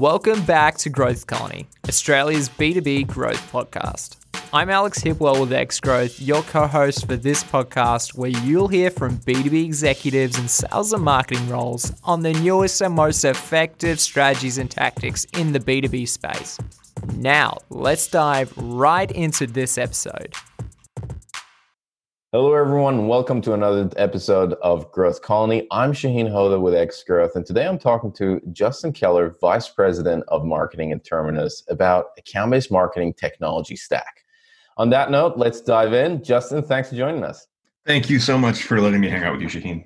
Welcome back to Growth Colony, Australia's B2B growth podcast. I'm Alex Hipwell with X Growth, your co host for this podcast, where you'll hear from B2B executives in sales and marketing roles on the newest and most effective strategies and tactics in the B2B space. Now, let's dive right into this episode. Hello, everyone. Welcome to another episode of Growth Colony. I'm Shaheen Hoda with X Growth, and today I'm talking to Justin Keller, Vice President of Marketing at Terminus, about account based marketing technology stack. On that note, let's dive in. Justin, thanks for joining us. Thank you so much for letting me hang out with you, Shaheen.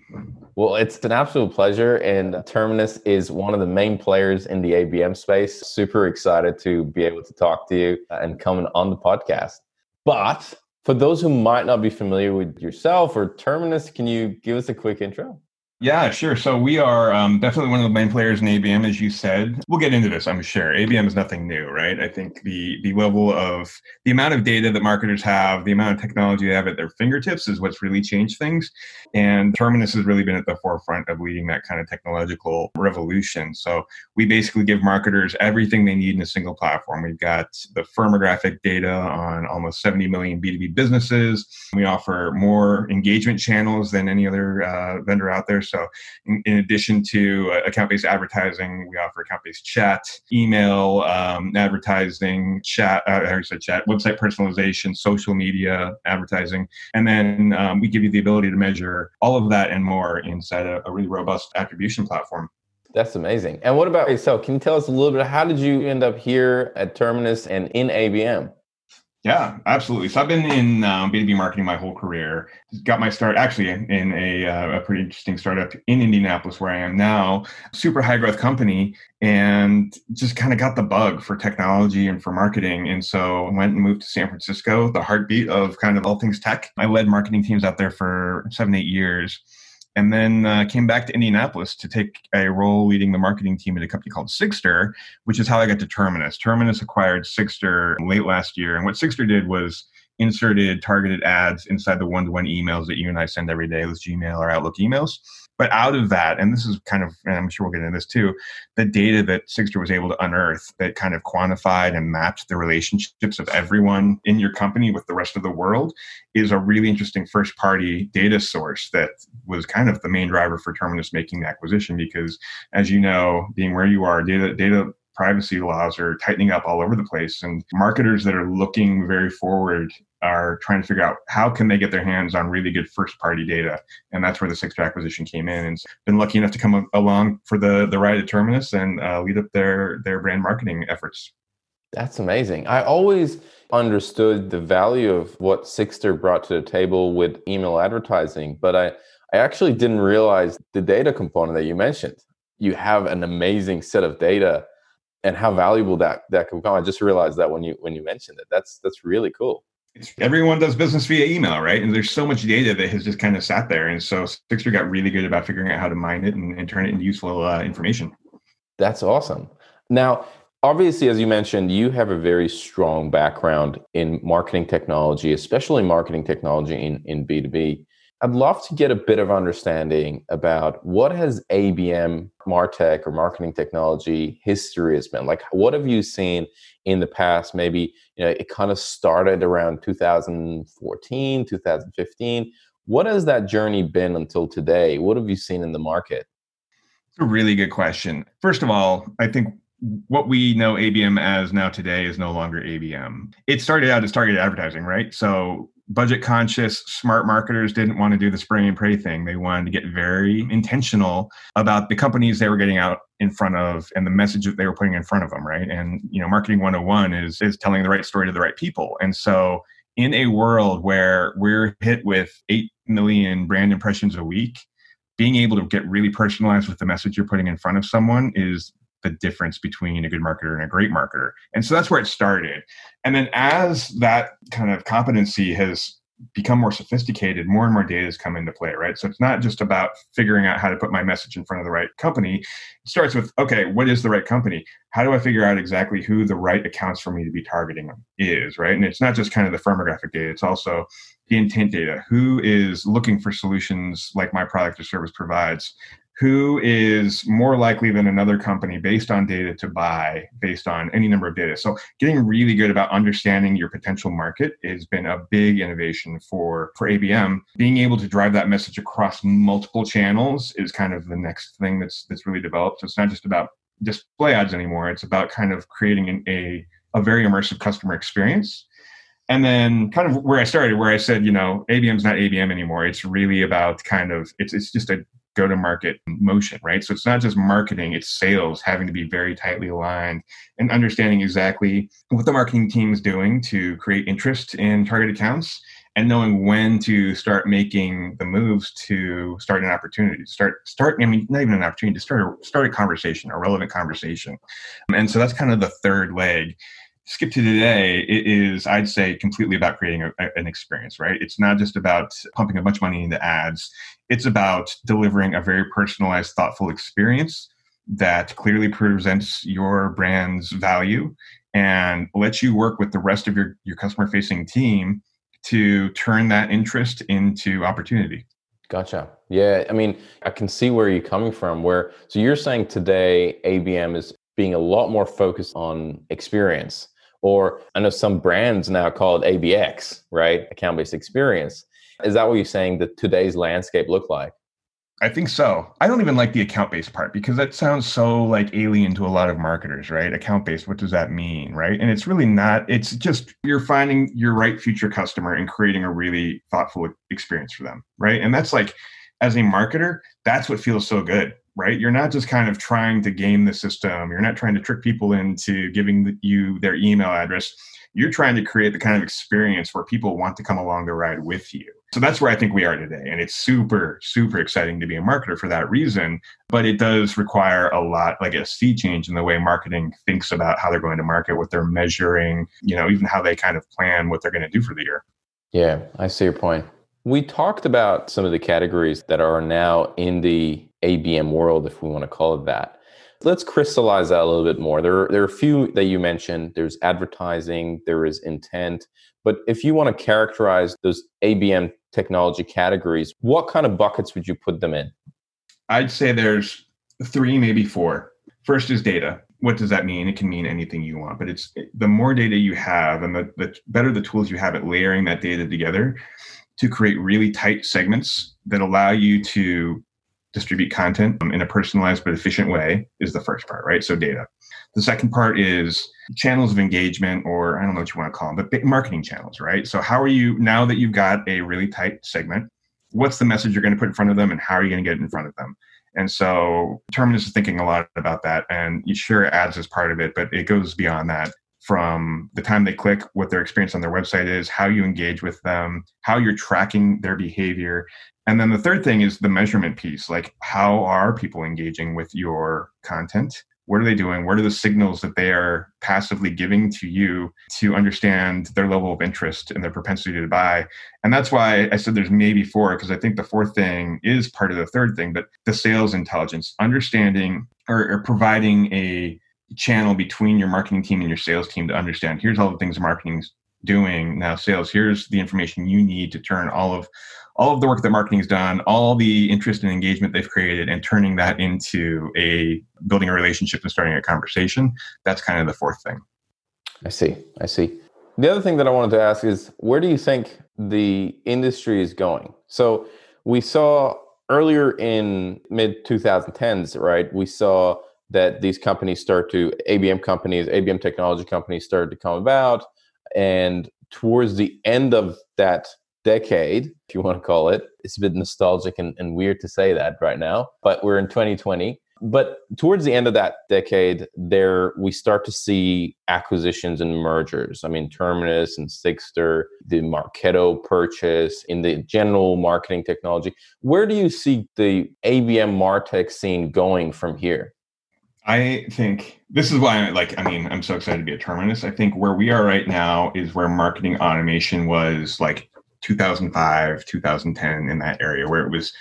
Well, it's an absolute pleasure. And Terminus is one of the main players in the ABM space. Super excited to be able to talk to you and come on the podcast. But for those who might not be familiar with yourself or Terminus, can you give us a quick intro? Yeah, sure. So we are um, definitely one of the main players in ABM, as you said. We'll get into this, I'm sure. ABM is nothing new, right? I think the the level of the amount of data that marketers have, the amount of technology they have at their fingertips, is what's really changed things. And Terminus has really been at the forefront of leading that kind of technological revolution. So we basically give marketers everything they need in a single platform. We've got the firmographic data on almost 70 million B2B businesses. We offer more engagement channels than any other uh, vendor out there. So, in, in addition to uh, account based advertising, we offer account based chat, email, um, advertising, chat, uh, I said chat, website personalization, social media advertising. And then um, we give you the ability to measure all of that and more inside a, a really robust attribution platform. That's amazing. And what about yourself? Can you tell us a little bit? How did you end up here at Terminus and in ABM? Yeah, absolutely. So I've been in um, B2B marketing my whole career. Got my start actually in a, uh, a pretty interesting startup in Indianapolis where I am now, super high growth company, and just kind of got the bug for technology and for marketing. And so went and moved to San Francisco, the heartbeat of kind of all things tech. I led marketing teams out there for seven, eight years and then uh, came back to Indianapolis to take a role leading the marketing team at a company called Sigstr, which is how I got to Terminus. Terminus acquired Sigstr late last year, and what Sigstr did was inserted targeted ads inside the one-to-one emails that you and I send every day with Gmail or Outlook emails. But out of that, and this is kind of, and I'm sure we'll get into this too, the data that Sigstr was able to unearth that kind of quantified and mapped the relationships of everyone in your company with the rest of the world is a really interesting first party data source that was kind of the main driver for Terminus making the acquisition because as you know, being where you are, data data privacy laws are tightening up all over the place and marketers that are looking very forward are trying to figure out how can they get their hands on really good first party data. And that's where the Sigstr acquisition came in and been lucky enough to come along for the the ride at terminus and uh, lead up their their brand marketing efforts. That's amazing. I always understood the value of what Sigstr brought to the table with email advertising but i i actually didn't realize the data component that you mentioned. You have an amazing set of data and how valuable that that can become. I just realized that when you when you mentioned it. That's that's really cool. Everyone does business via email, right? And there's so much data that has just kind of sat there. And so Sigstr got really good about figuring out how to mine it and, and turn it into useful uh, information. That's awesome. Now, obviously, as you mentioned, you have a very strong background in marketing technology, especially marketing technology in, in B2B. I'd love to get a bit of understanding about what has ABM, Martech, or marketing technology history has been. Like, what have you seen in the past? Maybe you know it kind of started around 2014, 2015. What has that journey been until today? What have you seen in the market? It's a really good question. First of all, I think what we know ABM as now today is no longer ABM. It started out as targeted advertising, right? So budget conscious smart marketers didn't want to do the spray and pray thing. They wanted to get very intentional about the companies they were getting out in front of and the message that they were putting in front of them right? And you know marketing 101 is is telling the right story to the right people. And so in a world where we're hit with 8 million brand impressions a week being able to get really personalized with the message you're putting in front of someone is the difference between a good marketer and a great marketer. And so that's where it started. And then as that kind of competency has become more sophisticated, more and more data has come into play, right? So it's not just about figuring out how to put my message in front of the right company. It starts with, okay, what is the right company? How do I figure out exactly who the right accounts for me to be targeting is, right? And it's not just kind of the firmographic data, it's also the intent data. Who is looking for solutions like my product or service provides? Who is more likely than another company based on data to buy based on any number of data. So getting really good about understanding your potential market has been a big innovation for, for ABM. Being able to drive that message across multiple channels is kind of the next thing that's that's really developed. So it's not just about display ads anymore. It's about kind of creating an, a, a very immersive customer experience and then kind of where I started, where I said, you know, ABM's not ABM anymore. It's really about kind of it's it's just a go to market motion, right? So it's not just marketing, it's sales having to be very tightly aligned and understanding exactly what the marketing team is doing to create interest in target accounts and knowing when to start making the moves to start an opportunity start start i mean not even an opportunity to start a start a conversation a relevant conversation and so that's kind of the third leg skip to today it is i'd say completely about creating a, an experience right it's not just about pumping a bunch of money into ads it's about delivering a very personalized thoughtful experience that clearly presents your brand's value and lets you work with the rest of your, your customer facing team to turn that interest into opportunity Gotcha. Yeah, I mean, I can see where you're coming from. Where so you're saying today ABM is being a lot more focused on experience or I know some brands now call it ABX, right? Account based experience. Is that what you're saying that today's landscape look like? I think so. I don't even like the account based part because that sounds so like alien to a lot of marketers, right? Account based, what does that mean, right? And it's really not. It's just you're finding your right future customer and creating a really thoughtful experience for them, right? And that's like, as a marketer, that's what feels so good right? You're not just kind of trying to game the system. You're not trying to trick people into giving you their email address. You're trying to create the kind of experience where people want to come along the ride with you. So that's where I think we are today. And it's super, super exciting to be a marketer for that reason. But it does require a lot, like a sea change in the way marketing thinks about how they're going to market, what they're measuring, you know, even how they kind of plan what they're going to do for the year. Yeah, I see your point. We talked about some of the categories that are now in the ABM world, if we want to call it that. Let's crystallize that a little bit more. There, there are a few that you mentioned. There's advertising, there is intent. But if you want to characterize those ABM technology categories, what kind of buckets would you put them in? I'd say there's three, maybe four. First is data. What does that mean? It can mean anything you want, but it's the more data you have and the, the better the tools you have at layering that data together, to create really tight segments that allow you to distribute content um, in a personalized but efficient way is the first part, right? So data. The second part is channels of engagement, or I don't know what you want to call them, but marketing channels, right? So how are you now that you've got a really tight segment? What's the message you're going to put in front of them, and how are you going to get it in front of them? And so Terminus is thinking a lot about that, and sure ads is part of it, but it goes beyond that from the time they click, what their experience on their website is, how you engage with them, how you're tracking their behavior. And then the third thing is the measurement piece like, how are people engaging with your content? What are they doing? What are the signals that they are passively giving to you to understand their level of interest and their propensity to buy? And that's why I said there's maybe four, because I think the fourth thing is part of the third thing, but the sales intelligence, understanding or, or providing a channel between your marketing team and your sales team to understand here's all the things marketing's doing now sales here's the information you need to turn all of all of the work that marketing's done all the interest and engagement they've created and turning that into a building a relationship and starting a conversation that's kind of the fourth thing. I see. I see. The other thing that i wanted to ask is where do you think the industry is going? So we saw earlier in mid 2010s right we saw that these companies start to ABM companies, ABM technology companies started to come about. And towards the end of that decade, if you want to call it, it's a bit nostalgic and, and weird to say that right now, but we're in 2020. But towards the end of that decade, there we start to see acquisitions and mergers. I mean, Terminus and Sigstr, the Marketo purchase in the general marketing technology. Where do you see the ABM Martech scene going from here? I think this is why I'm like, I mean, I'm so excited to be a Terminus. I think where we are right now is where marketing automation was like 2005, 2010 in that area where it was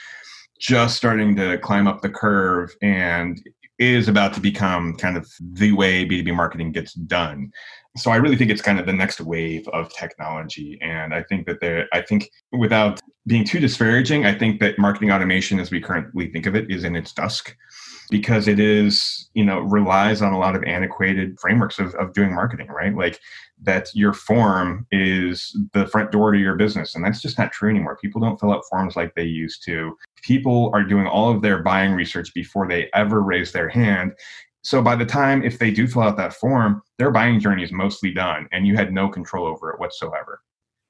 just starting to climb up the curve and is about to become kind of the way B2B marketing gets done. So I really think it's kind of the next wave of technology. And I think that there, I think without being too disparaging, I think that marketing automation as we currently think of it is in its dusk because it is, you know, relies on a lot of antiquated frameworks of, of doing marketing, right? Like that your form is the front door to your business. And that's just not true anymore. People don't fill out forms like they used to. People are doing all of their buying research before they ever raise their hand. So by the time if they do fill out that form, their buying journey is mostly done and you had no control over it whatsoever.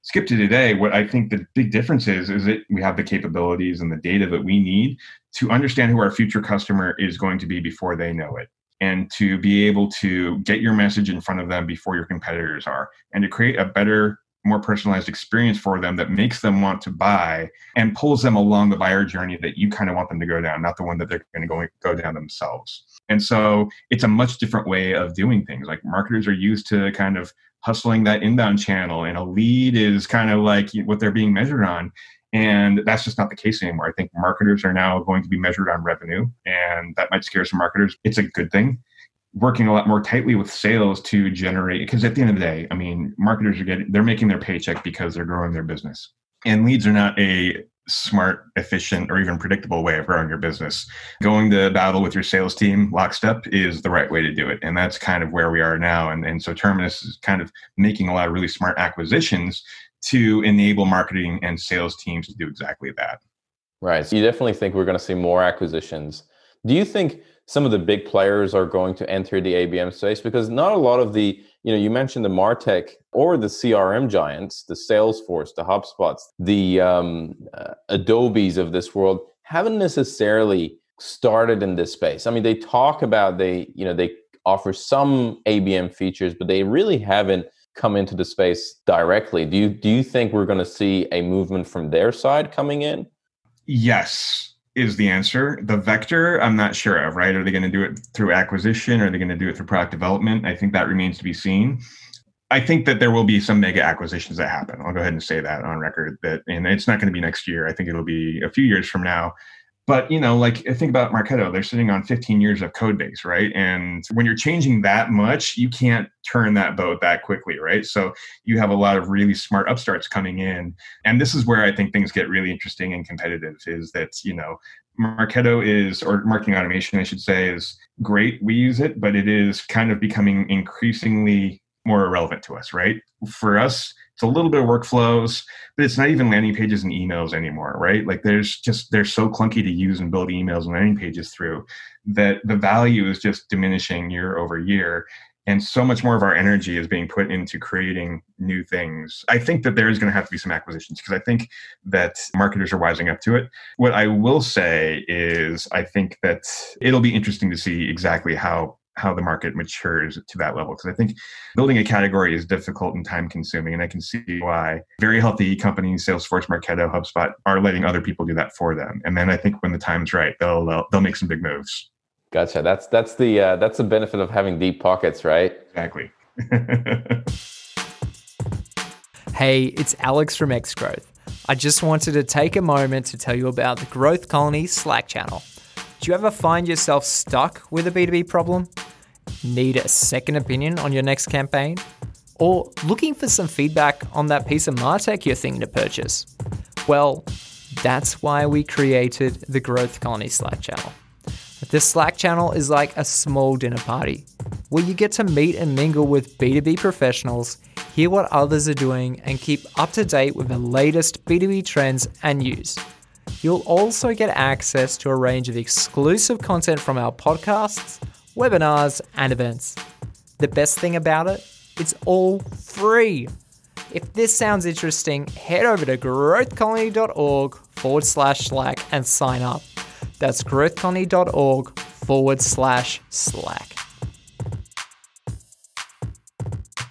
Skip to today, what I think the big difference is is that we have the capabilities and the data that we need to understand who our future customer is going to be before they know it and to be able to get your message in front of them before your competitors are and to create a better more personalized experience for them that makes them want to buy and pulls them along the buyer journey that you kind of want them to go down, not the one that they're going to go, down themselves. And so it's a much different way of doing things. Like marketers are used to kind of hustling that inbound channel, and a lead is kind of like what they're being measured on. And that's just not the case anymore. I think marketers are now going to be measured on revenue, and that might scare some marketers. It's a good thing working a lot more tightly with sales to generate because at the end of the day i mean marketers are getting they're making their paycheck because they're growing their business. And leads are not a smart efficient or even predictable way of growing your business. Going to battle with your sales team lockstep is the right way to do it. And that's kind of where we are now. And, and so terminus is kind of making a lot of really smart acquisitions to enable marketing and sales teams to do exactly that. Right. So you definitely think we're going to see more acquisitions. Do you think some of the big players are going to enter the ABM space because not a lot of the, you know, you mentioned the Martech or the CRM giants, the Salesforce, the HubSpots, the um, uh, Adobes of this world haven't necessarily started in this space. I mean, they talk about they, you know, they offer some ABM features, but they really haven't come into the space directly. Do you do you think we're going to see a movement from their side coming in? Yes is the answer. The vector, I'm not sure of, right? Are they going to do it through acquisition? Are they going to do it through product development? I think that remains to be seen. I think that there will be some mega acquisitions that happen. I'll go ahead and say that on record that, and it's not going to be next year. I think it'll be a few years from now but you know like think about marketo they're sitting on 15 years of code base right? And when you're changing that much you can't turn that boat that quickly right? So you have a lot of really smart upstarts coming in. And this is where i think things get really interesting and competitive is that you know marketo is or marketing automation i should say is great we use it but it is kind of becoming increasingly more irrelevant to us right? For us it's a little bit of workflows, but it's not even landing pages and emails anymore, right? Like there's just they're so clunky to use and build emails and landing pages through that the value is just diminishing year over year. And so much more of our energy is being put into creating new things. I think that there is going to have to be some acquisitions because I think that marketers are wising up to it. What I will say is, I think that it'll be interesting to see exactly how how the market matures to that level because i think building a category is difficult and time consuming and i can see why very healthy companies salesforce marketo hubspot are letting other people do that for them and then i think when the time's right they'll they'll, they'll make some big moves. Gotcha. That's that's the uh, that's the benefit of having deep pockets right? Exactly. Hey it's alex from x growth i just wanted to take a moment to tell you about the growth colony slack channel. Do you ever find yourself stuck with a B2B problem? Need a second opinion on your next campaign? Or looking for some feedback on that piece of Martech you're thinking to purchase? Well, that's why we created the Growth Colony Slack channel. This Slack channel is like a small dinner party where you get to meet and mingle with B2B professionals, hear what others are doing, and keep up to date with the latest B2B trends and news. You'll also get access to a range of exclusive content from our podcasts, webinars, and events. The best thing about it, it's all free. If this sounds interesting, head over to growthcolony.org forward slash Slack and sign up. That's growthcolony.org forward slash Slack.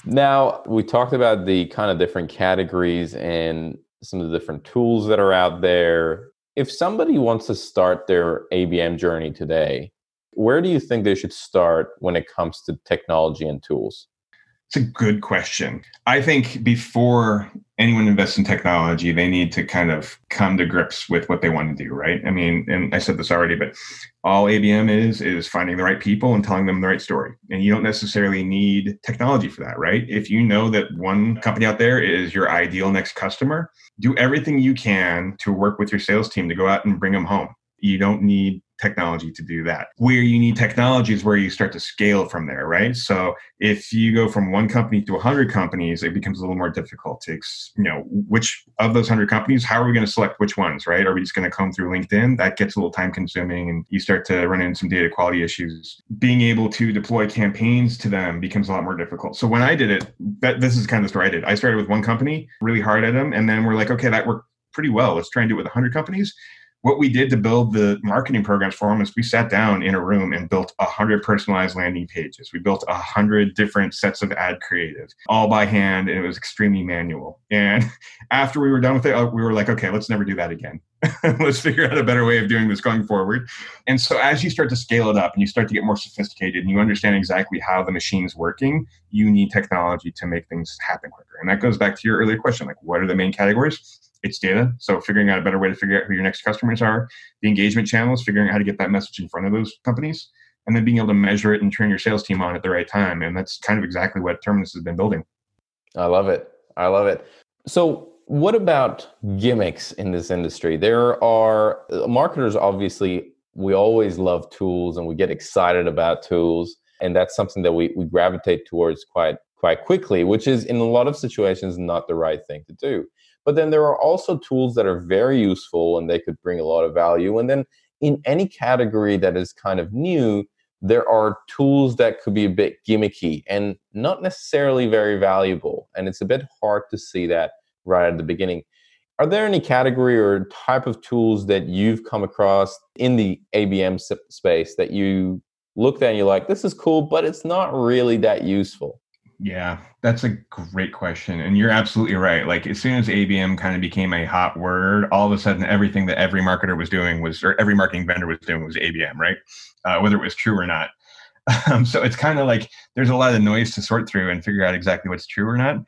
Now, we talked about the kind of different categories and some of the different tools that are out there, if somebody wants to start their ABM journey today, where do you think they should start when it comes to technology and tools? It's a good question. I think before anyone invests in technology, they need to kind of come to grips with what they want to do, right? I mean, and I said this already, but all ABM is is finding the right people and telling them the right story. And you don't necessarily need technology for that, right? If you know that one company out there is your ideal next customer, do everything you can to work with your sales team to go out and bring them home. You don't need technology to do that. Where you need technology is where you start to scale from there, right? So if you go from one company to 100 companies, it becomes a little more difficult to, you know, which of those 100 companies, how are we going to select which ones, right? Are we just going to come through LinkedIn? That gets a little time consuming and you start to run into some data quality issues. Being able to deploy campaigns to them becomes a lot more difficult. So when I did it, that this is kind of the story I did. I started with one company, really hard at them, and then we're like, okay, that worked pretty well. Let's try and do it with 100 companies what we did to build the marketing programs for them is we sat down in a room and built 100 personalized landing pages. We built 100 different sets of ad creative all by hand and it was extremely manual. And after we were done with it uh, we were like okay let's never do that again. Let's figure out a better way of doing this going forward. And so as you start to scale it up and you start to get more sophisticated and you understand exactly how the machine is working you need technology to make things happen quicker. And that goes back to your earlier question like what are the main categories it's data. So figuring out a better way to figure out who your next customers are, the engagement channels, figuring out how to get that message in front of those companies, and then being able to measure it and turn your sales team on at the right time. And that's kind of exactly what Terminus has been building. I love it. I love it. So what about gimmicks in this industry? There are marketers obviously we always love tools and we get excited about tools and that's something that we, we gravitate towards quite quite quickly which is in a lot of situations not the right thing to do but then there are also tools that are very useful and they could bring a lot of value. And then in any category that is kind of new, there are tools that could be a bit gimmicky and not necessarily very valuable. And it's a bit hard to see that right at the beginning. Are there any category or type of tools that you've come across in the ABM space that you looked at and you're like, this is cool, but it's not really that useful? Yeah, that's a great question. And you're absolutely right. Like as soon as ABM kind of became a hot word, all of a sudden everything that every marketer was doing was, or every marketing vendor was doing was ABM, right? Uh, whether it was true or not. Um, so it's kind of like there's a lot of noise to sort through and figure out exactly what's true or not.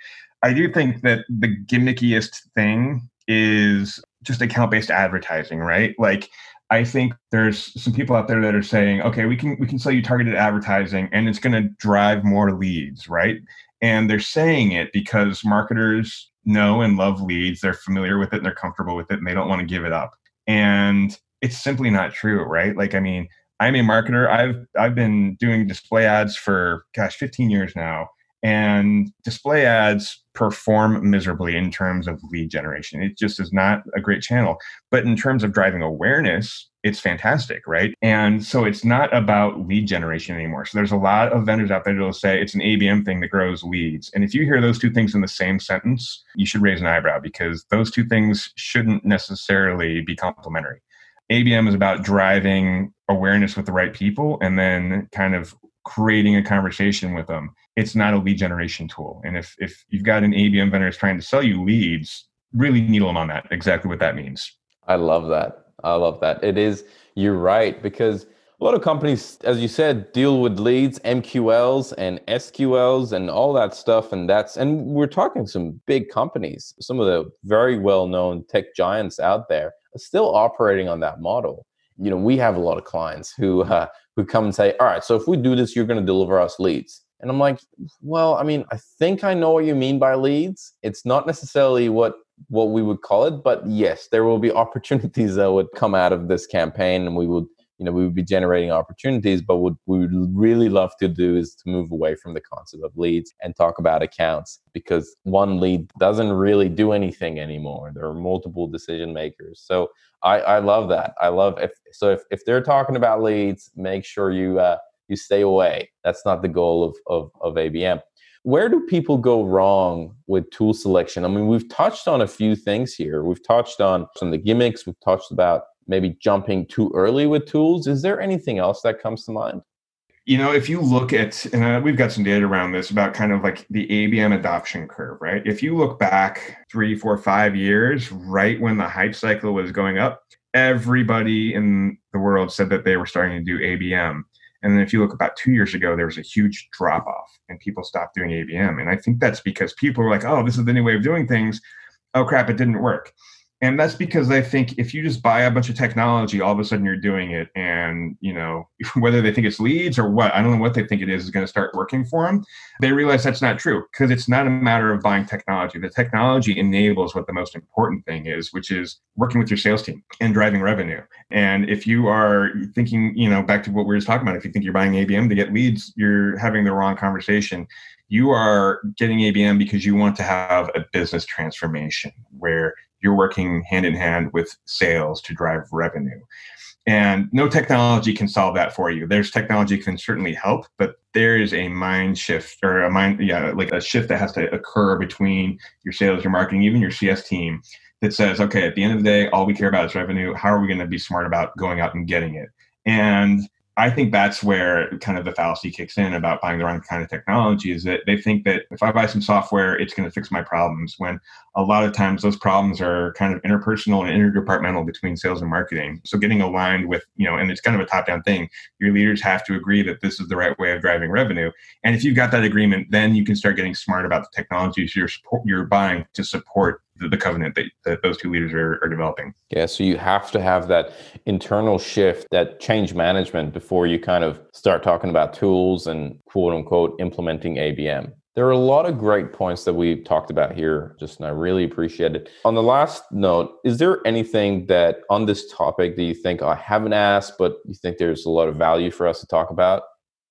I do think that the gimmickiest thing is just account based advertising, right? Like I think there's some people out there that are saying, okay, we can we can sell you targeted advertising and it's going to drive more leads, right? And they're saying it because marketers know and love leads, they're familiar with it and they're comfortable with it and they don't want to give it up. And it's simply not true, right? Like I mean, I'm a marketer. I've I've been doing display ads for gosh, 15 years now and display ads perform miserably in terms of lead generation. It just is not a great channel. But in terms of driving awareness, it's fantastic, right? And so it's not about lead generation anymore. So there's a lot of vendors out there that'll say it's an ABM thing that grows leads. And if you hear those two things in the same sentence, you should raise an eyebrow because those two things shouldn't necessarily be complementary. ABM is about driving awareness with the right people and then kind of creating a conversation with them. It's not a lead generation tool. And if if you've got an ABM vendor that's trying to sell you leads, really needle them on that. Exactly what that means. I love that. I love that. It is. You're right because a lot of companies, as you said, deal with leads, MQLs, and SQLs, and all that stuff. And that's and we're talking some big companies, some of the very well-known tech giants out there, are still operating on that model you know we have a lot of clients who uh, who come and say all right so if we do this you're going to deliver us leads and i'm like well i mean i think i know what you mean by leads. It's not necessarily what what we would call it but yes there will be opportunities that would come out of this campaign and we would you know we would be generating opportunities but what we would really love to do is to move away from the concept of leads and talk about accounts because one lead doesn't really do anything anymore. There are multiple decision makers. So i i love that. I love if so if, if they're talking about leads make sure you uh, you stay away that's not the goal of of, of abm where do people go wrong with tool selection i mean we've touched on a few things here we've touched on some of the gimmicks we've touched about maybe jumping too early with tools. Is there anything else that comes to mind? You know, if you look at, and uh, we've got some data around this about kind of like the ABM adoption curve, right? If you look back three, four, five years, right when the hype cycle was going up, everybody in the world said that they were starting to do ABM. And then if you look about two years ago, there was a huge drop off and people stopped doing ABM. And I think that's because people were like, oh, this is the new way of doing things. Oh, crap, it didn't work. And that's because I think if you just buy a bunch of technology, all of a sudden you're doing it. And, you know, whether they think it's leads or what, I don't know what they think it is, is going to start working for them. They realize that's not true because it's not a matter of buying technology. The technology enables what the most important thing is, which is working with your sales team and driving revenue. And if you are thinking, you know, back to what we were just talking about, if you think you're buying ABM to get leads, you're having the wrong conversation you are getting ABM because you want to have a business transformation where you're working hand in hand with sales to drive revenue. And no technology can solve that for you. There's technology can certainly help, but there is a mind shift or a mind, yeah, like a shift that has to occur between your sales, your marketing, even your CS team that says, okay, at the end of the day, all we care about is revenue. How are we going to be smart about going out and getting it? And I think that's where kind of the fallacy kicks in about buying the wrong kind of technology is that they think that if I buy some software, it's going to fix my problems. When a lot of times those problems are kind of interpersonal and interdepartmental between sales and marketing. So getting aligned with, you know, and it's kind of a top down thing. Your leaders have to agree that this is the right way of driving revenue. And if you've got that agreement, then you can start getting smart about the technologies you're, you're buying to support the, the covenant that, that those two leaders are, are developing. Yeah, so you have to have that internal shift, that change management before you kind of start talking about tools and quote unquote implementing ABM. There are a lot of great points that we talked about here, just and I really appreciate it. On the last note, is there anything that on this topic that you think I haven't asked, but you think there's a lot of value for us to talk about?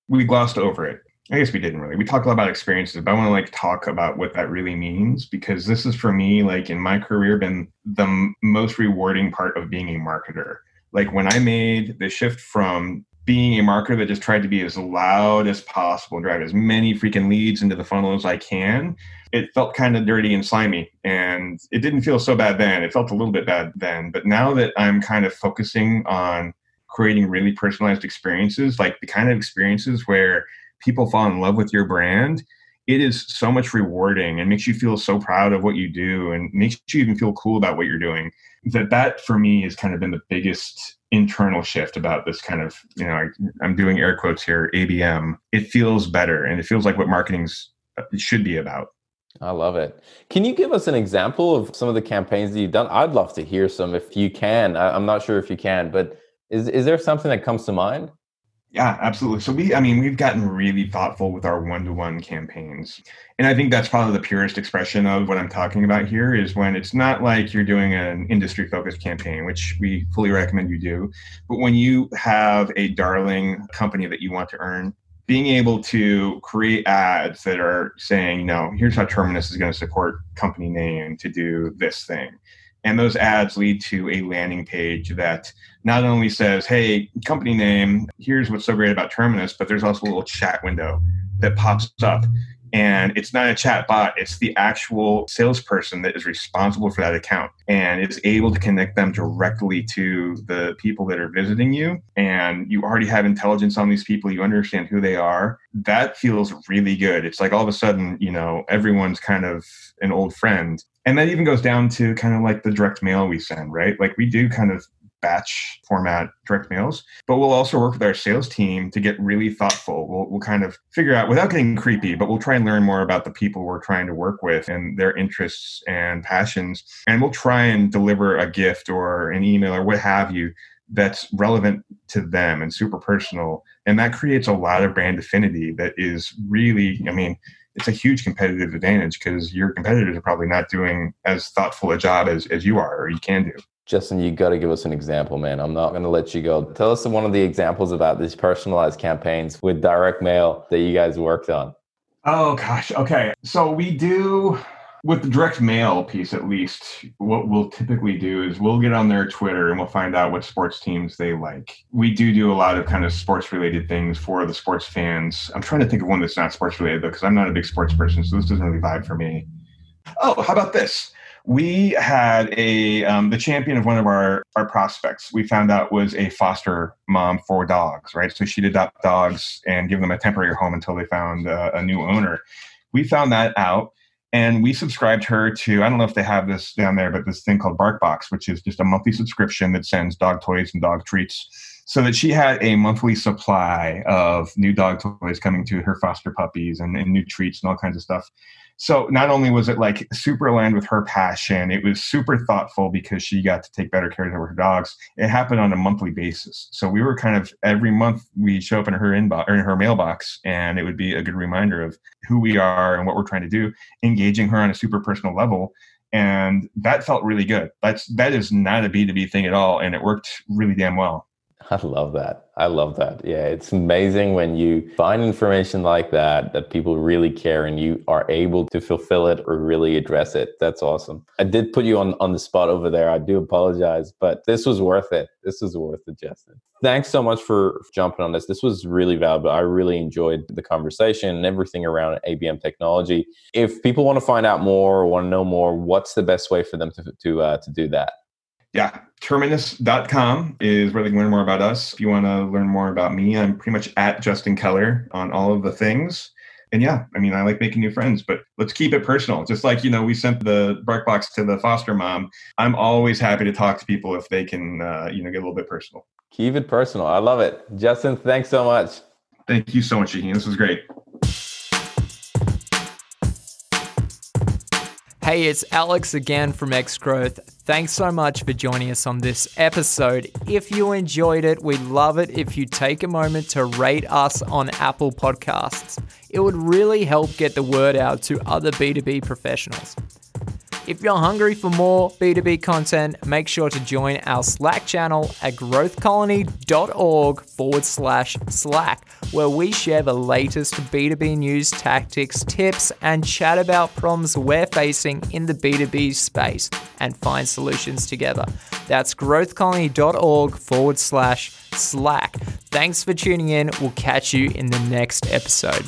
We glossed over it. I guess we didn't really. We talked a lot about experiences, but I want to like talk about what that really means because this is for me, like in my career, been the m- most rewarding part of being a marketer. Like when I made the shift from being a marketer that just tried to be as loud as possible drive as many freaking leads into the funnel as I can, it felt kind of dirty and slimy. And it didn't feel so bad then. It felt a little bit bad then. But now that I'm kind of focusing on creating really personalized experiences, like the kind of experiences where people fall in love with your brand, it is so much rewarding and makes you feel so proud of what you do and makes you even feel cool about what you're doing. That that for me has kind of been the biggest internal shift about this kind of, you know, I, I'm doing air quotes here, ABM. It feels better and it feels like what marketing's uh, should be about. I love it. Can you give us an example of some of the campaigns that you've done? I'd love to hear some if you can. I, I'm not sure if you can, but is is there something that comes to mind? Yeah, absolutely. So we, I mean, we've gotten really thoughtful with our one-to-one campaigns. And I think that's probably the purest expression of what I'm talking about here is when it's not like you're doing an industry focused campaign, which we fully recommend you do. But when you have a darling company that you want to earn, being able to create ads that are saying, you know, here's how Terminus is going to support company name to do this thing and those ads lead to a landing page that not only says, hey, company name, here's what's so great about Terminus, but there's also a little chat window that pops up. And it's not a chat bot, it's the actual salesperson that is responsible for that account and is able to connect them directly to the people that are visiting you. And you already have intelligence on these people, you understand who they are. That feels really good. It's like all of a sudden, you know, everyone's kind of an old friend and that even goes down to kind of like the direct mail we send, right? Like we do kind of batch format direct mails, but we'll also work with our sales team to get really thoughtful. We'll, we'll kind of figure out without getting creepy, but we'll try and learn more about the people we're trying to work with and their interests and passions. And we'll try and deliver a gift or an email or what have you that's relevant to them and super personal. And that creates a lot of brand affinity that is really, I mean, it's a huge competitive advantage because your competitors are probably not doing as thoughtful a job as, as you are or you can do. Justin, you got to give us an example, man. I'm not going to let you go. Tell us one of the examples about these personalized campaigns with direct mail that you guys worked on. Oh, gosh. Okay. So we do with the direct mail piece at least what we'll typically do is we'll get on their twitter and we'll find out what sports teams they like. We do do a lot of kind of sports related things for the sports fans. I'm trying to think of one that's not sports related though because i'm not a big sports person so this doesn't really vibe for me. Oh how about this? We had a um, the champion of one of our our prospects. We found out was a foster mom for dogs right? So she'd adopt dogs and give them a temporary home until they found uh, a new owner. We found that out and we subscribed her to, I don't know if they have this down there, but this thing called BarkBox, which is just a monthly subscription that sends dog toys and dog treats so that she had a monthly supply of new dog toys coming to her foster puppies and, and new treats and all kinds of stuff so not only was it like super aligned with her passion, it was super thoughtful because she got to take better care of her dogs. It happened on a monthly basis. So we were kind of every month we show up in her inbox or in her mailbox, and it would be a good reminder of who we are and what we're trying to do, engaging her on a super personal level. And that felt really good. That's that is not a B2B thing at all. And it worked really damn well. I love that. I love that. Yeah, it's amazing when you find information like that that people really care and you are able to fulfill it or really address it. That's awesome. I did put you on on the spot over there. I do apologize, but this was worth it. This was worth it, Justin. Thanks so much for jumping on this. This was really valuable. I really enjoyed the conversation and everything around ABM technology. If people want to find out more or want to know more, what's the best way for them to to uh, to do that? Yeah, terminus.com is where they can learn more about us. If you want to learn more about me, I'm pretty much at Justin Keller on all of the things. And yeah, I mean, I like making new friends, but let's keep it personal. Just like, you know, we sent the BarkBox to the foster mom. I'm always happy to talk to people if they can, uh, you know, get a little bit personal. Keep it personal. I love it. Justin, thanks so much. Thank you so much, Shaheen. This was great. Hey, it's Alex again from X Growth. Thanks so much for joining us on this episode. If you enjoyed it, we'd love it if you take a moment to rate us on Apple Podcasts. It would really help get the word out to other B2B professionals. If you're hungry for more B2B content, make sure to join our Slack channel at growthcolony.org forward slash Slack, where we share the latest B2B news, tactics, tips, and chat about problems we're facing in the B2B space and find solutions together. That's growthcolony.org forward slash Slack. Thanks for tuning in. We'll catch you in the next episode.